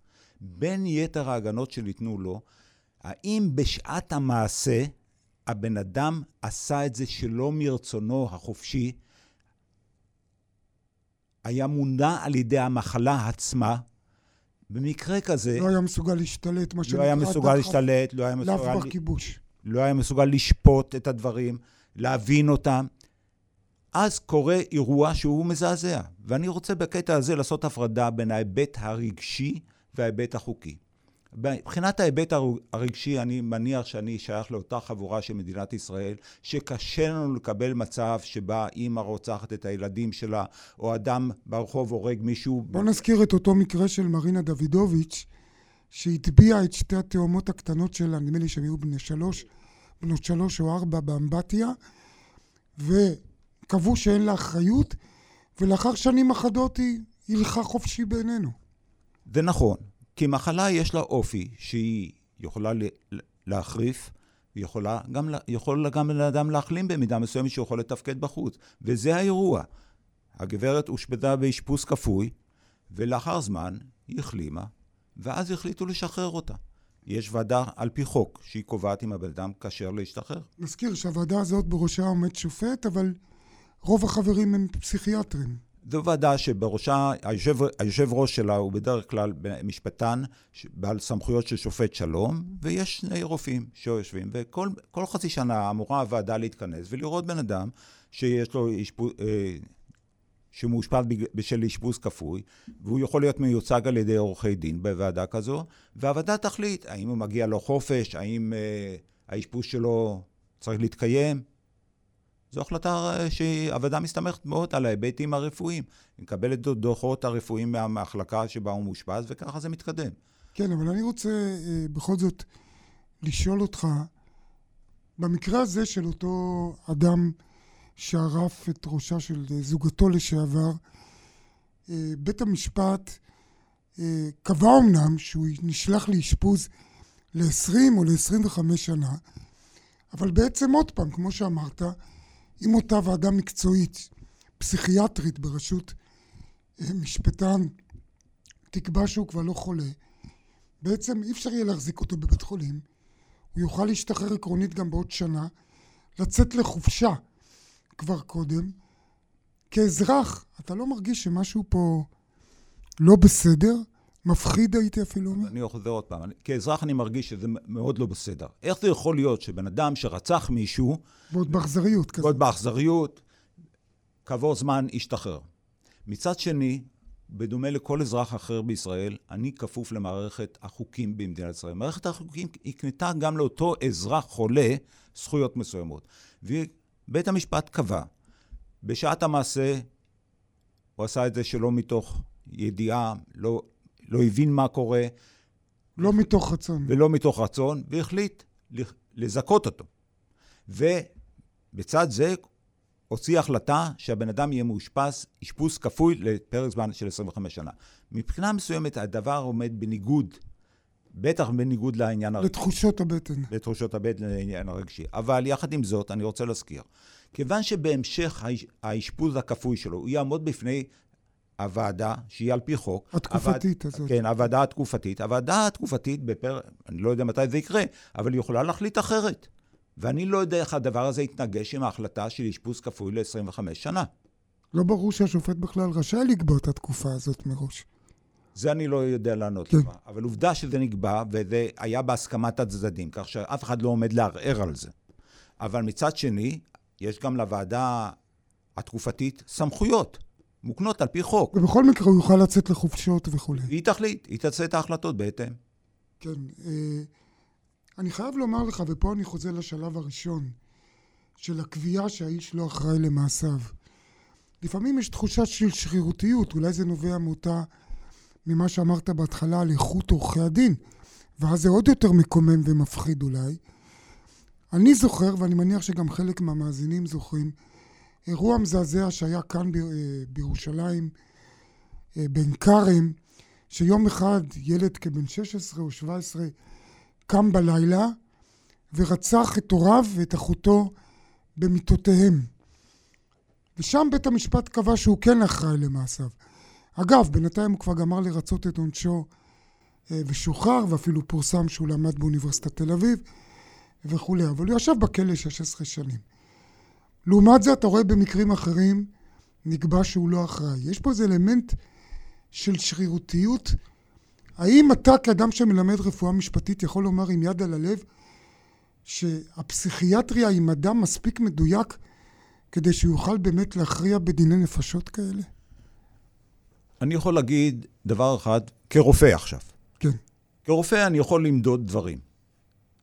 בין יתר ההגנות שניתנו לו, האם בשעת המעשה הבן אדם עשה את זה שלא מרצונו החופשי, היה מונע על ידי המחלה עצמה, במקרה כזה... לא היה מסוגל להשתלט, מה שנקרא... לא היה מסוגל להשתלט, לא היה מסוגל... לאו בכיבוש. לא היה מסוגל לשפוט את הדברים, להבין אותם. אז קורה אירוע שהוא מזעזע. ואני רוצה בקטע הזה לעשות הפרדה בין ההיבט הרגשי וההיבט החוקי. מבחינת ההיבט הרגשי, אני מניח שאני שייך לאותה חבורה של מדינת ישראל, שקשה לנו לקבל מצב שבה אימא רוצחת את הילדים שלה, או אדם ברחוב הורג מישהו. בוא נזכיר את אותו מקרה של מרינה דוידוביץ', שהטביעה את שתי התאומות הקטנות שלה, נדמה לי שהם היו בני שלוש, בנות שלוש או ארבע באמבטיה, וקבעו שאין לה אחריות, ולאחר שנים אחדות היא הילכה חופשי בעינינו. זה נכון. כי מחלה יש לה אופי שהיא יכולה להחריף, יכולה גם, יכול גם לאדם להחלים במידה מסוימת שהוא יכול לתפקד בחוץ. וזה האירוע. הגברת אושפזה באשפוז כפוי, ולאחר זמן היא החלימה, ואז החליטו לשחרר אותה. יש ועדה על פי חוק שהיא קובעת אם הבן אדם כשר להשתחרר. נזכיר שהוועדה הזאת בראשה עומד שופט, אבל רוב החברים הם פסיכיאטרים. זו ועדה שבראשה, היושב, היושב ראש שלה הוא בדרך כלל משפטן בעל סמכויות של שופט שלום, ויש שני רופאים שיושבים, וכל חצי שנה אמורה הוועדה להתכנס ולראות בן אדם שיש לו אשפוז, אה, שמאושפז בשל אשפוז כפוי, והוא יכול להיות מיוצג על ידי עורכי דין בוועדה כזו, והוועדה תחליט האם הוא מגיע לו חופש, האם אה, האשפוז שלו צריך להתקיים, זו החלטה אה, שהוועדה מסתמכת מאוד על ההיבטים הרפואיים. היא מקבלת דוחות הרפואיים מהמחלקה שבה הוא מאושפז, וככה זה מתקדם. כן, אבל אני רוצה אה, בכל זאת לשאול אותך, במקרה הזה של אותו אדם שערף את ראשה של זוגתו לשעבר, אה, בית המשפט קבע אמנם שהוא נשלח לאשפוז ל-20 או ל-25 שנה, אבל בעצם עוד פעם, כמו שאמרת, אם אותה ועדה מקצועית, פסיכיאטרית בראשות אה, משפטן, תקבע שהוא כבר לא חולה, בעצם אי אפשר יהיה להחזיק אותו בבית חולים, הוא יוכל להשתחרר עקרונית גם בעוד שנה, לצאת לחופשה כבר קודם. כאזרח, אתה לא מרגיש שמשהו פה לא בסדר? מפחיד הייתי אפילו. אני חוזר עוד פעם. כאזרח אני מרגיש שזה מאוד לא בסדר. איך זה יכול להיות שבן אדם שרצח מישהו... ועוד באכזריות כזה. ועוד באכזריות, כעבור זמן השתחרר. מצד שני, בדומה לכל אזרח אחר בישראל, אני כפוף למערכת החוקים במדינת ישראל. מערכת החוקים הקנתה גם לאותו אזרח חולה זכויות מסוימות. ובית המשפט קבע, בשעת המעשה, הוא עשה את זה שלא מתוך ידיעה, לא, לא הבין מה קורה. לא מתוך רצון. ולא מתוך רצון, והחליט לזכות אותו. ובצד זה הוציא החלטה שהבן אדם יהיה מאושפז, אשפוז כפוי לפרק זמן של 25 שנה. מבחינה מסוימת הדבר עומד בניגוד, בטח בניגוד לעניין הרגשי. לתחושות הבטן. לתחושות הבטן, לעניין הרגשי. אבל יחד עם זאת, אני רוצה להזכיר, כיוון שבהמשך האשפוז הכפוי שלו, הוא יעמוד בפני הוועדה, שהיא על פי חוק. התקופתית הוועד, הזאת. כן, הוועדה התקופתית. הוועדה התקופתית, בפר... אני לא יודע מתי זה יקרה, אבל היא יכולה להחליט אחרת. ואני לא יודע איך הדבר הזה יתנגש עם ההחלטה של אשפוז כפוי ל-25 שנה. לא ברור שהשופט בכלל רשאי לקבוע את התקופה הזאת מראש. זה אני לא יודע לענות כן. לך. אבל עובדה שזה נקבע, וזה היה בהסכמת הצדדים, כך שאף אחד לא עומד לערער על זה. אבל מצד שני, יש גם לוועדה התקופתית סמכויות. מוקנות על פי חוק. ובכל מקרה הוא יוכל לצאת לחופשות וכולי. היא תחליט, היא תעשה את ההחלטות בהתאם. כן. אה, אני חייב לומר לך, ופה אני חוזר לשלב הראשון, של הקביעה שהאיש לא אחראי למעשיו. לפעמים יש תחושה של שרירותיות, אולי זה נובע מאותה, ממה שאמרת בהתחלה על איכות עורכי הדין, ואז זה עוד יותר מקומם ומפחיד אולי. אני זוכר, ואני מניח שגם חלק מהמאזינים זוכרים, אירוע מזעזע שהיה כאן אה, בירושלים, אה, בן כרם, שיום אחד ילד כבן 16 או 17 קם בלילה ורצח את הוריו ואת אחותו במיטותיהם. ושם בית המשפט קבע שהוא כן אחראי למעשיו. אגב, בינתיים הוא כבר גמר לרצות את עונשו אה, ושוחרר, ואפילו פורסם שהוא למד באוניברסיטת תל אביב וכולי, אבל הוא ישב בכלא 16 שנים. לעומת זה, אתה רואה במקרים אחרים, נקבע שהוא לא אחראי. יש פה איזה אלמנט של שרירותיות. האם אתה כאדם שמלמד רפואה משפטית יכול לומר עם יד על הלב שהפסיכיאטריה היא מדע מספיק מדויק כדי שהוא יוכל באמת להכריע בדיני נפשות כאלה? אני יכול להגיד דבר אחד, כרופא עכשיו. כן. כרופא אני יכול למדוד דברים.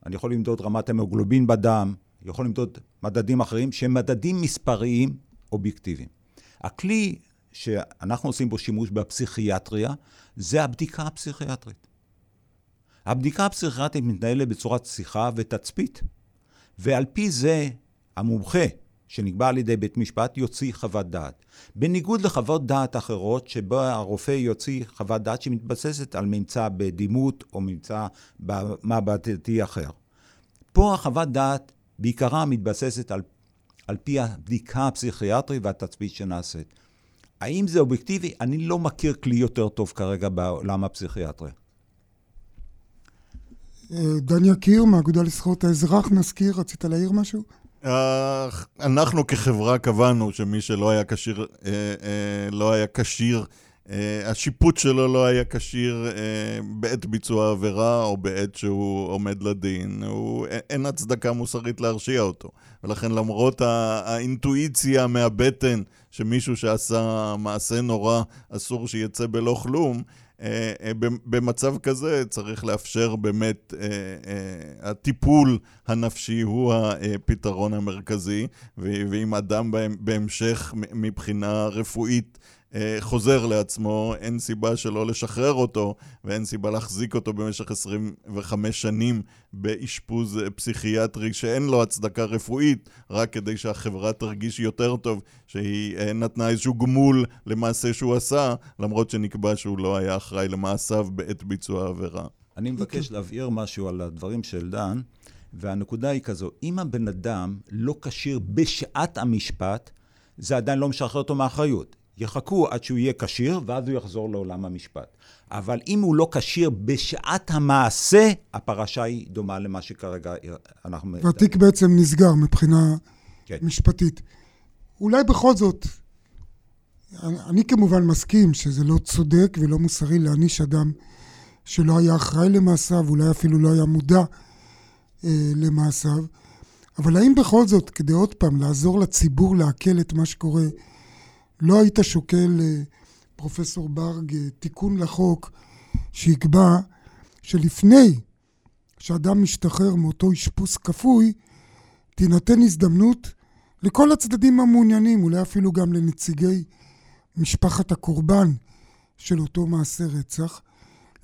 אני יכול למדוד רמת המוגלובין בדם, יכול למדוד מדדים אחרים שהם מדדים מספריים אובייקטיביים. הכלי שאנחנו עושים בו שימוש בפסיכיאטריה זה הבדיקה הפסיכיאטרית. הבדיקה הפסיכיאטרית מתנהלת בצורת שיחה ותצפית, ועל פי זה המומחה שנקבע על ידי בית משפט יוציא חוות דעת. בניגוד לחוות דעת אחרות, שבו הרופא יוציא חוות דעת שמתבססת על ממצא בדימות או ממצא במעבדתי אחר. פה החוות דעת בעיקרה מתבססת על, על פי הבדיקה הפסיכיאטרית והתצפית שנעשית. האם זה אובייקטיבי? אני לא מכיר כלי יותר טוב כרגע בעולם הפסיכיאטרי. אה, דן יקיר, מהאגודה לזכויות האזרח, נזכיר, רצית להעיר משהו? אה, אנחנו כחברה קבענו שמי שלא היה כשיר, אה, לא היה כשיר, השיפוט שלו לא היה כשיר בעת ביצוע עבירה או בעת שהוא עומד לדין. הוא, אין הצדקה מוסרית להרשיע אותו. ולכן למרות האינטואיציה מהבטן שמישהו שעשה מעשה נורא אסור שיצא בלא כלום, אה, אה, במצב כזה צריך לאפשר באמת, אה, הטיפול הנפשי הוא הפתרון המרכזי, ואם אדם בהמשך מבחינה רפואית אה, חוזר לעצמו, אין סיבה שלא לשחרר אותו, ואין סיבה להחזיק אותו במשך 25 שנים באשפוז אה, פסיכיאטרי שאין לו הצדקה רפואית, רק כדי שהחברה תרגיש יותר טוב שהיא אה, נתנה איזשהו גמול למעשה שהוא עשה, למרות שנקבע שהוא לא היה אחראי למעשיו בעת ביצוע העבירה. אני מבקש להבהיר משהו על הדברים של דן, והנקודה היא כזו, אם הבן אדם לא כשיר בשעת המשפט, זה עדיין לא משחרר אותו מאחריות. יחכו עד שהוא יהיה כשיר, ואז הוא יחזור לעולם המשפט. אבל אם הוא לא כשיר בשעת המעשה, הפרשה היא דומה למה שכרגע אנחנו... והתיק בעצם נסגר מבחינה כן. משפטית. אולי בכל זאת, אני כמובן מסכים שזה לא צודק ולא מוסרי להעניש אדם שלא היה אחראי למעשיו, אולי אפילו לא היה מודע אה, למעשיו, אבל האם בכל זאת, כדי עוד פעם לעזור לציבור לעכל את מה שקורה, לא היית שוקל, אה, פרופסור ברג, אה, תיקון לחוק שיקבע שלפני שאדם משתחרר מאותו אשפוז כפוי, תינתן הזדמנות לכל הצדדים המעוניינים, אולי אפילו גם לנציגי משפחת הקורבן של אותו מעשה רצח,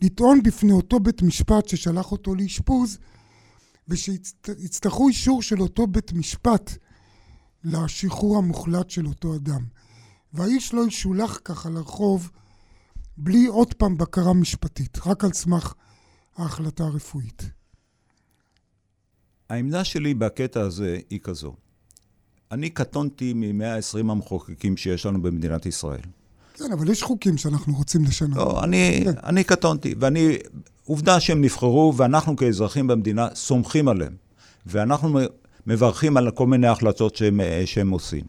לטעון בפני אותו בית משפט ששלח אותו לאשפוז, ושיצטרכו אישור של אותו בית משפט לשחרור המוחלט של אותו אדם. והאיש לא ישולח ככה לרחוב בלי עוד פעם בקרה משפטית, רק על סמך ההחלטה הרפואית. העמדה שלי בקטע הזה היא כזו. אני קטונתי מ-120 המחוקקים שיש לנו במדינת ישראל. כן, אבל יש חוקים שאנחנו רוצים לשנות. לא, אני, כן. אני קטונתי, ואני, עובדה שהם נבחרו, ואנחנו כאזרחים במדינה סומכים עליהם, ואנחנו מברכים על כל מיני החלטות שהם, שהם עושים.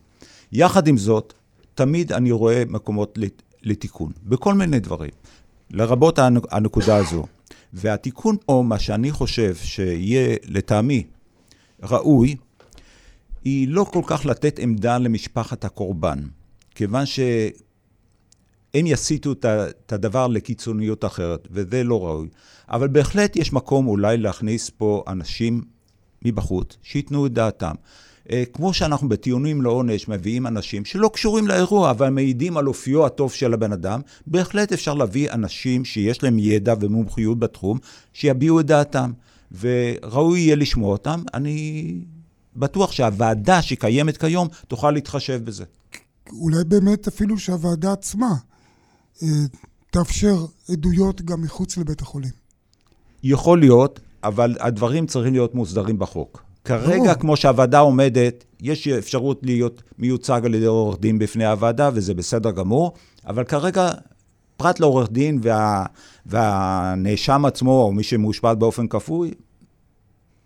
יחד עם זאת, תמיד אני רואה מקומות לתיקון, בכל מיני דברים, לרבות הנקודה הזו. והתיקון פה, מה שאני חושב שיהיה לטעמי ראוי, היא לא כל כך לתת עמדה למשפחת הקורבן, כיוון שהם יסיטו את הדבר לקיצוניות אחרת, וזה לא ראוי. אבל בהחלט יש מקום אולי להכניס פה אנשים מבחוץ, שייתנו את דעתם. אה, כמו שאנחנו בטיעונים לעונש מביאים אנשים שלא קשורים לאירוע, אבל מעידים על אופיו הטוב של הבן אדם, בהחלט אפשר להביא אנשים שיש להם ידע ומומחיות בתחום, שיביעו את דעתם, וראוי יהיה לשמוע אותם. אני בטוח שהוועדה שקיימת כיום תוכל להתחשב בזה. אולי באמת אפילו שהוועדה עצמה אה, תאפשר עדויות גם מחוץ לבית החולים. יכול להיות, אבל הדברים צריכים להיות מוסדרים בחוק. כרגע, כמו שהוועדה עומדת, יש אפשרות להיות מיוצג על ידי עורך דין בפני הוועדה, וזה בסדר גמור, אבל כרגע פרט לעורך דין וה, והנאשם עצמו, או מי שמאושפט באופן כפוי,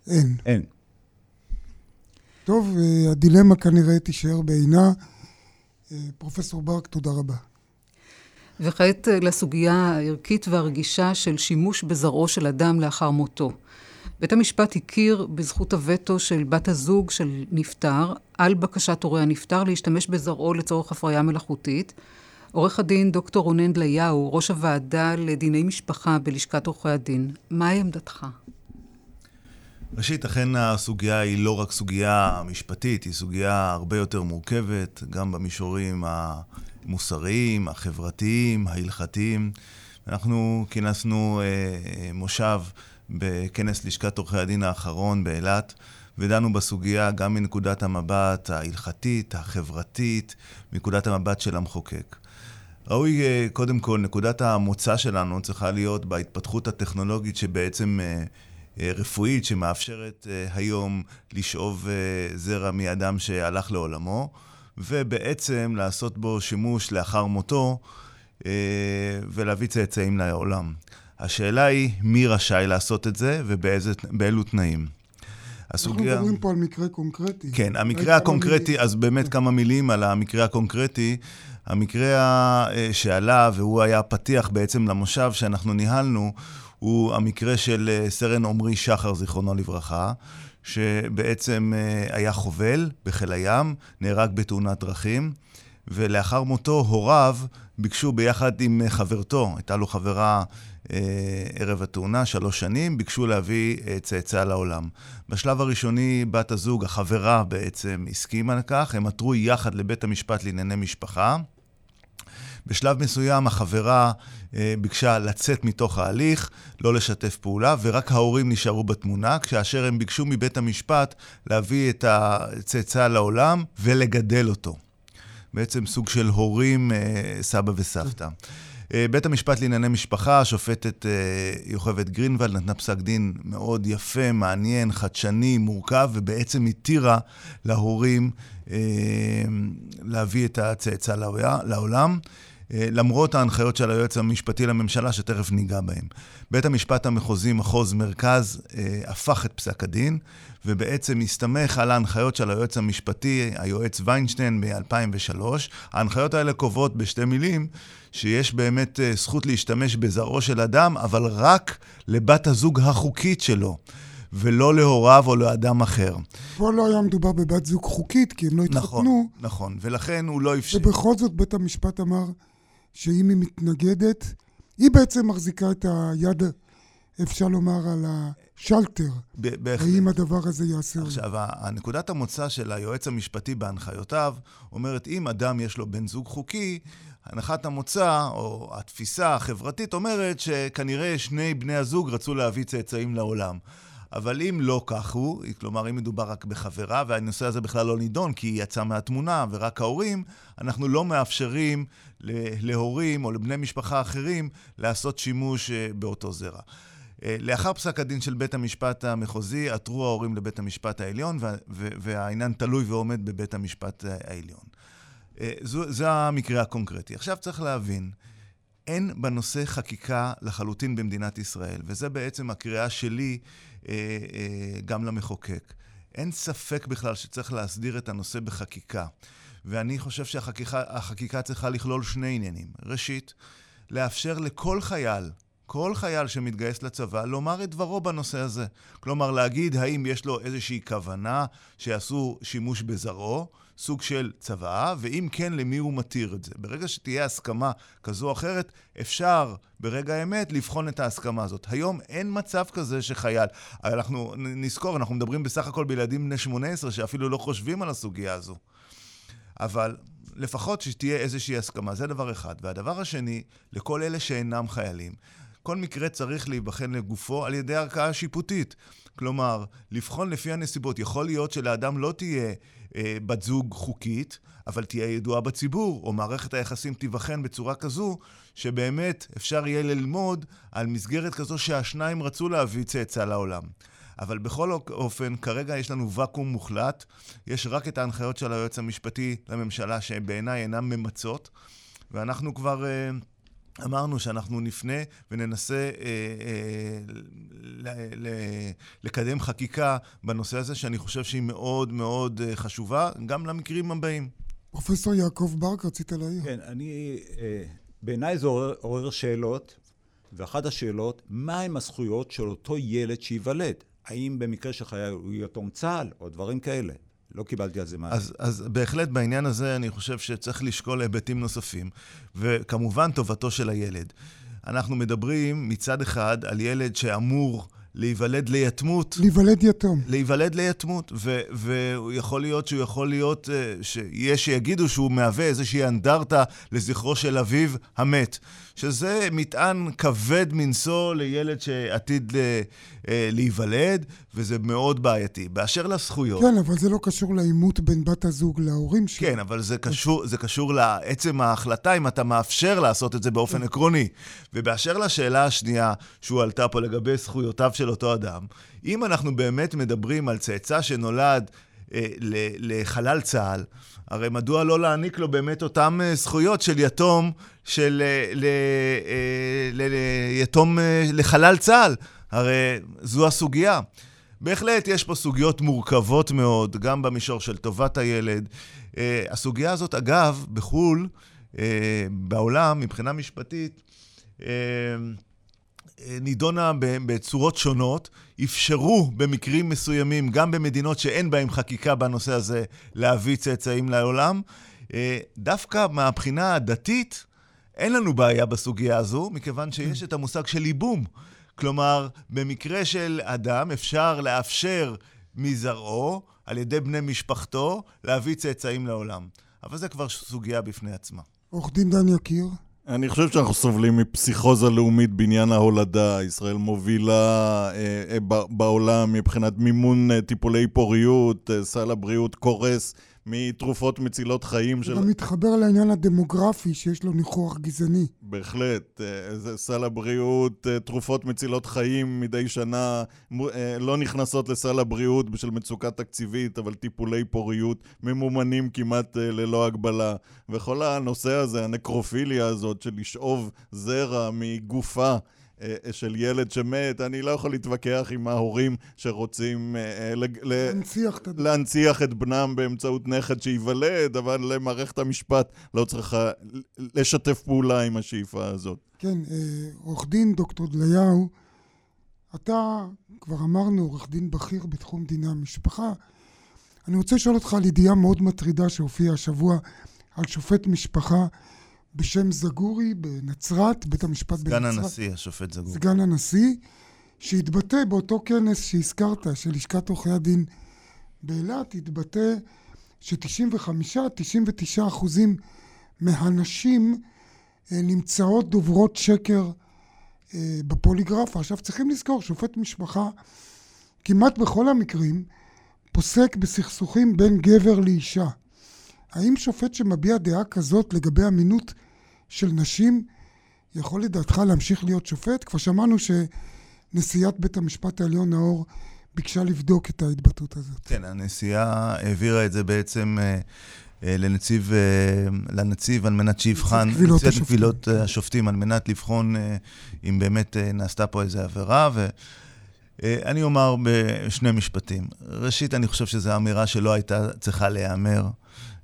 אין. אין. טוב, אה, הדילמה כנראה תישאר בעינה. אה, פרופסור ברק, תודה רבה. וכעת אה, לסוגיה הערכית והרגישה של שימוש בזרעו של אדם לאחר מותו. בית המשפט הכיר בזכות הווטו של בת הזוג של נפטר, על בקשת הורי הנפטר, להשתמש בזרעו לצורך הפריה מלאכותית. עורך הדין דוקטור רונן דליהו, ראש הוועדה לדיני משפחה בלשכת עורכי הדין, מהי עמדתך? ראשית, אכן הסוגיה היא לא רק סוגיה משפטית, היא סוגיה הרבה יותר מורכבת, גם במישורים המוסריים, החברתיים, ההלכתיים. אנחנו כינסנו אה, מושב בכנס לשכת עורכי הדין האחרון באילת, ודנו בסוגיה גם מנקודת המבט ההלכתית, החברתית, מנקודת המבט של המחוקק. ראוי, אה, קודם כל, נקודת המוצא שלנו צריכה להיות בהתפתחות הטכנולוגית שבעצם אה, אה, רפואית שמאפשרת היום לשאוב זרע מאדם שהלך לעולמו, ובעצם לעשות בו שימוש לאחר מותו ולהביא צאצאים לעולם. השאלה היא מי רשאי לעשות את זה ובאילו תנאים. הסוגיה... אנחנו מדברים פה על מקרה קונקרטי. כן, המקרה הקונקרטי, אז באמת כן. כמה מילים על המקרה הקונקרטי. המקרה שעלה, והוא היה פתיח בעצם למושב שאנחנו ניהלנו, הוא המקרה של אה, סרן עמרי שחר, זיכרונו לברכה, שבעצם אה, היה חובל בחיל הים, נהרג בתאונת דרכים, ולאחר מותו הוריו ביקשו ביחד עם אה, חברתו, הייתה לו חברה אה, ערב התאונה, שלוש שנים, ביקשו להביא אה, צאצא לעולם. בשלב הראשוני, בת הזוג, החברה בעצם, הסכימה לכך, הם עתרו יחד לבית המשפט לענייני משפחה. בשלב מסוים החברה אה, ביקשה לצאת מתוך ההליך, לא לשתף פעולה, ורק ההורים נשארו בתמונה, כאשר הם ביקשו מבית המשפט להביא את הצאצא לעולם ולגדל אותו. בעצם סוג של הורים, אה, סבא וסבתא. אה, בית המשפט לענייני משפחה, השופטת יוכבד גרינוולד נתנה פסק דין מאוד יפה, מעניין, חדשני, מורכב, ובעצם התירה להורים להביא את הצאצא לעולם. אה, למרות ההנחיות של היועץ המשפטי לממשלה, שתכף ניגע בהם. בית המשפט המחוזי, מחוז מרכז, אה, הפך את פסק הדין, ובעצם הסתמך על ההנחיות של היועץ המשפטי, היועץ ויינשטיין מ-2003. ההנחיות האלה קובעות בשתי מילים, שיש באמת אה, זכות להשתמש בזרעו של אדם, אבל רק לבת הזוג החוקית שלו. ולא להוריו או לאדם אחר. פה לא היה מדובר בבת זוג חוקית, כי הם לא התחתנו. נכון, נכון, ולכן הוא לא אפשר. ובכל זאת בית המשפט אמר שאם היא מתנגדת, היא בעצם מחזיקה את היד, אפשר לומר, על השלטר. בהחלט. האם הדבר הזה יעשה... עכשיו, הנקודת המוצא של היועץ המשפטי בהנחיותיו אומרת, אם אדם יש לו בן זוג חוקי, הנחת המוצא, או התפיסה החברתית, אומרת שכנראה שני בני הזוג רצו להביא צאצאים לעולם. אבל אם לא כך הוא, כלומר, אם מדובר רק בחברה, והנושא הזה בכלל לא נידון כי היא יצאה מהתמונה ורק ההורים, אנחנו לא מאפשרים להורים או לבני משפחה אחרים לעשות שימוש אה, באותו זרע. אה, לאחר פסק הדין של בית המשפט המחוזי, עתרו ההורים לבית המשפט העליון, והעניין תלוי ועומד בבית המשפט העליון. אה, זו, זה המקרה הקונקרטי. עכשיו צריך להבין, אין בנושא חקיקה לחלוטין במדינת ישראל, וזה בעצם הקריאה שלי אה, גם למחוקק. אין ספק בכלל שצריך להסדיר את הנושא בחקיקה. ואני חושב שהחקיקה צריכה לכלול שני עניינים. ראשית, לאפשר לכל חייל, כל חייל שמתגייס לצבא, לומר את דברו בנושא הזה. כלומר, להגיד האם יש לו איזושהי כוונה שיעשו שימוש בזרעו, סוג של צוואה, ואם כן, למי הוא מתיר את זה. ברגע שתהיה הסכמה כזו או אחרת, אפשר ברגע האמת לבחון את ההסכמה הזאת. היום אין מצב כזה שחייל, אנחנו נזכור, אנחנו מדברים בסך הכל בילדים בני 18 שאפילו לא חושבים על הסוגיה הזו. אבל לפחות שתהיה איזושהי הסכמה, זה דבר אחד. והדבר השני, לכל אלה שאינם חיילים, כל מקרה צריך להיבחן לגופו על ידי ערכאה שיפוטית. כלומר, לבחון לפי הנסיבות. יכול להיות שלאדם לא תהיה אה, בת זוג חוקית, אבל תהיה ידועה בציבור, או מערכת היחסים תיבחן בצורה כזו, שבאמת אפשר יהיה ללמוד על מסגרת כזו שהשניים רצו להביא צאצא לעולם. אבל בכל אופן, כרגע יש לנו ואקום מוחלט. יש רק את ההנחיות של היועץ המשפטי לממשלה, שבעיניי אינן ממצות, ואנחנו כבר... Uh, אמרנו שאנחנו נפנה וננסה אה, אה, ל, ל, לקדם חקיקה בנושא הזה, שאני חושב שהיא מאוד מאוד אה, חשובה, גם למקרים הבאים. פרופסור יעקב ברק, רצית להעיר? כן, אני... אה, בעיניי זה עורר, עורר שאלות, ואחת השאלות, מהם הזכויות של אותו ילד שייוולד? האם במקרה של חיי הוא יתום צה"ל, או דברים כאלה? לא קיבלתי על זה מענה. אז, אז בהחלט בעניין הזה אני חושב שצריך לשקול היבטים נוספים, וכמובן טובתו של הילד. אנחנו מדברים מצד אחד על ילד שאמור להיוולד ליתמות. להיוולד יתום. להיוולד ליתמות, ויכול להיות שהוא יכול להיות, אה, שיש שיגידו שהוא מהווה איזושהי אנדרטה לזכרו של אביו המת. שזה מטען כבד מנשוא לילד שעתיד ל, אה, להיוולד, וזה מאוד בעייתי. באשר לזכויות... כן, אבל זה לא קשור לעימות בין בת הזוג להורים שלו. כן, אבל זה קשור, זה קשור לעצם ההחלטה, אם אתה מאפשר לעשות את זה באופן עקרוני. ובאשר לשאלה השנייה שהועלתה פה לגבי זכויותיו של אותו אדם, אם אנחנו באמת מדברים על צאצא שנולד לחלל צה"ל, הרי מדוע לא להעניק לו באמת אותן אה, זכויות של יתום, של אה, יתום לחלל צה"ל? הרי זו הסוגיה. בהחלט יש פה סוגיות מורכבות מאוד, גם במישור של טובת הילד. הסוגיה הזאת, אגב, בחו"ל, בעולם, מבחינה משפטית, נידונה בצורות שונות, אפשרו במקרים מסוימים, גם במדינות שאין בהן חקיקה בנושא הזה, להביא צאצאים לעולם. אה, דווקא מהבחינה הדתית, אין לנו בעיה בסוגיה הזו, מכיוון שיש את המושג של ייבום. כלומר, במקרה של אדם אפשר לאפשר מזרעו, על ידי בני משפחתו, להביא צאצאים לעולם. אבל זה כבר סוגיה בפני עצמה. עורך דין דן יקיר. אני חושב שאנחנו סובלים מפסיכוזה לאומית בעניין ההולדה. ישראל מובילה אה, אה, בעולם מבחינת מימון אה, טיפולי פוריות, אה, סל הבריאות קורס. מתרופות מצילות חיים של... זה גם מתחבר לעניין הדמוגרפי שיש לו ניחוח גזעני. בהחלט. אה, זה סל הבריאות, אה, תרופות מצילות חיים מדי שנה אה, לא נכנסות לסל הבריאות בשל מצוקה תקציבית, אבל טיפולי פוריות ממומנים כמעט ללא הגבלה. וכל הנושא הזה, הנקרופיליה הזאת של לשאוב זרע מגופה של ילד שמת, אני לא יכול להתווכח עם ההורים שרוצים אה, להנציח, להנציח את בנם באמצעות נכד שייוולד, אבל מערכת המשפט לא צריכה לשתף פעולה עם השאיפה הזאת. כן, אה, עורך דין דוקטור דליהו, אתה, כבר אמרנו, עורך דין בכיר בתחום דיני המשפחה. אני רוצה לשאול אותך על ידיעה מאוד מטרידה שהופיעה השבוע על שופט משפחה בשם זגורי בנצרת, בית המשפט סגן בנצרת. סגן הנשיא, השופט זגורי. סגן הנשיא, שהתבטא באותו כנס שהזכרת, של לשכת עורכי הדין באילת, התבטא ש-95-99 אחוזים מהנשים אה, נמצאות דוברות שקר אה, בפוליגרף. עכשיו צריכים לזכור, שופט משפחה כמעט בכל המקרים פוסק בסכסוכים בין גבר לאישה. האם שופט שמביע דעה כזאת לגבי אמינות של נשים יכול לדעתך להמשיך להיות שופט? כבר שמענו שנשיאת בית המשפט העליון נאור ביקשה לבדוק את ההתבטאות הזאת. כן, הנשיאה העבירה את זה בעצם אה, אה, לנציב, אה, לנציב על מנת שיבחן, נציב השופטים. קבילות השופטים, על מנת לבחון אם באמת נעשתה פה איזו עבירה. ו... אני אומר בשני משפטים. ראשית, אני חושב שזו אמירה שלא הייתה צריכה להיאמר.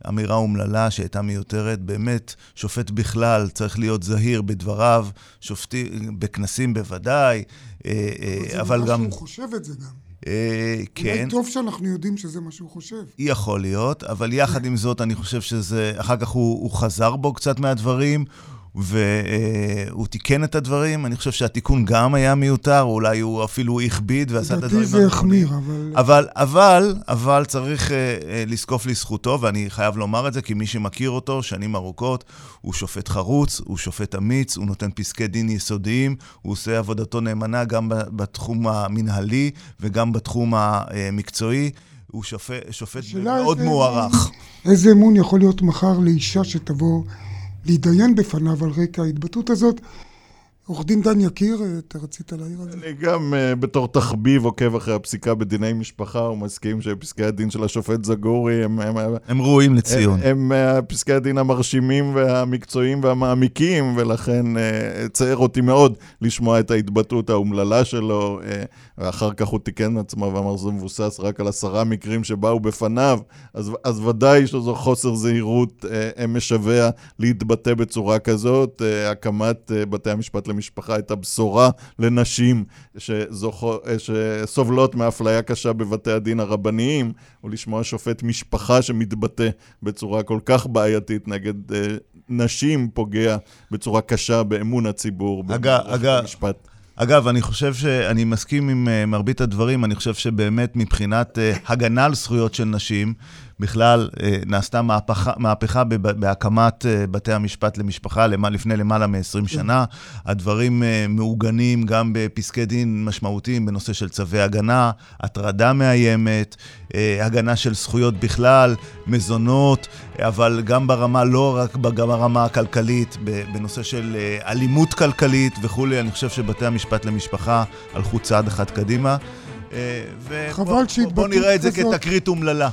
אמירה אומללה שהייתה מיותרת. באמת, שופט בכלל צריך להיות זהיר בדבריו, שופטי, בכנסים בוודאי, אה, אה, אבל גם... זה מה שהוא חושב את זה גם. אה, כן. אולי טוב שאנחנו יודעים שזה מה שהוא חושב. יכול להיות, אבל יחד עם זאת, אני חושב שזה... אחר כך הוא, הוא חזר בו קצת מהדברים, והוא תיקן את הדברים. אני חושב שהתיקון גם היה מיותר, אולי הוא אפילו הכביד ועשה את הדברים. לדעתי זה החמיר, אבל... אבל, אבל, אבל צריך uh, uh, לזקוף לזכותו, ואני חייב לומר את זה, כי מי שמכיר אותו שנים ארוכות, הוא שופט חרוץ, הוא שופט אמיץ, הוא נותן פסקי דין יסודיים, הוא עושה עבודתו נאמנה גם בתחום המנהלי וגם בתחום המקצועי. הוא שופט, שופט מאוד איזה, מוערך. איזה אמון יכול להיות מחר לאישה שתבוא... להתדיין בפניו על רקע ההתבטאות הזאת. עורך דין דן יקיר, אתה רצית להעיר על זה? אני גם uh, בתור תחביב עוקב אחרי הפסיקה בדיני משפחה, ומסכים שפסקי הדין של השופט זגורי הם... הם, הם ראויים לציון. הם, הם פסקי הדין המרשימים והמקצועיים והמעמיקים, ולכן uh, צייר אותי מאוד לשמוע את ההתבטאות האומללה שלו, uh, ואחר כך הוא תיקן עצמו ואמר שזה מבוסס רק על עשרה מקרים שבאו בפניו, אז, אז ודאי שזו חוסר זהירות uh, משווע להתבטא בצורה כזאת. Uh, הקמת uh, בתי המשפט למשפחה, את הבשורה לנשים שזוכו, שסובלות מאפליה קשה בבתי הדין הרבניים, או לשמוע שופט משפחה שמתבטא בצורה כל כך בעייתית נגד אה, נשים, פוגע בצורה קשה באמון הציבור. אגב, אגב, אגב, אני חושב שאני מסכים עם uh, מרבית הדברים, אני חושב שבאמת מבחינת uh, הגנה על זכויות של נשים, בכלל אה, נעשתה מהפכה, מהפכה בהקמת אה, בתי המשפט למשפחה לפני למעלה מ-20 שנה. הדברים אה, מעוגנים גם בפסקי דין משמעותיים בנושא של צווי הגנה, הטרדה מאיימת, הגנה של זכויות בכלל, מזונות, אבל גם ברמה, לא רק גם ברמה הכלכלית, בנושא של אלימות כלכלית וכולי. אני חושב שבתי המשפט למשפחה הלכו צעד אחד קדימה. חבל שהתבטאות בוא נראה את זה כתקרית אומללה.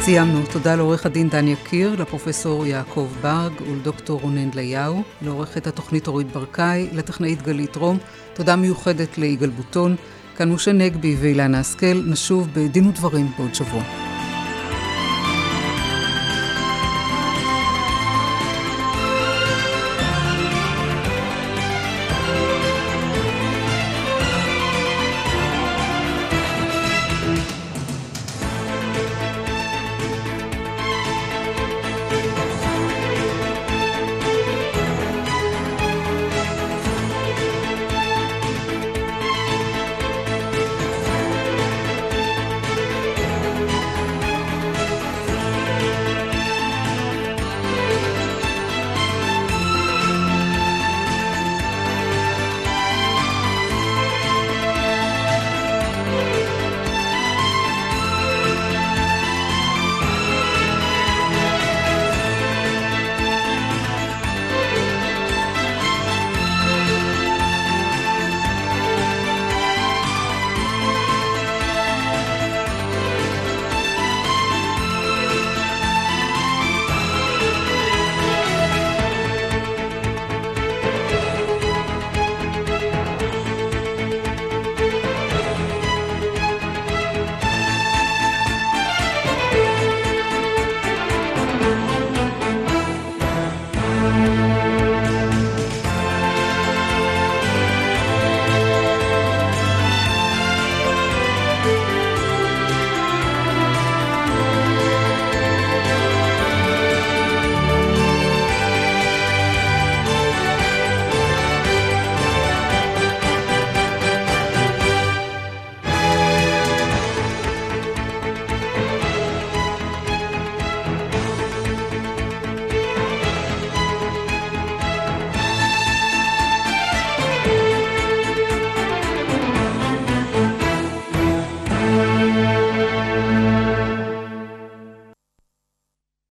סיימנו. תודה לעורך הדין דן יקיר, לפרופסור יעקב ברג ולדוקטור רונן ליהו, לעורכת התוכנית אורית ברקאי, לטכנאית גלית רום. תודה מיוחדת ליגאל בוטון. כאן משה נגבי ואילנה השכל, נשוב בדין ודברים בעוד שבוע.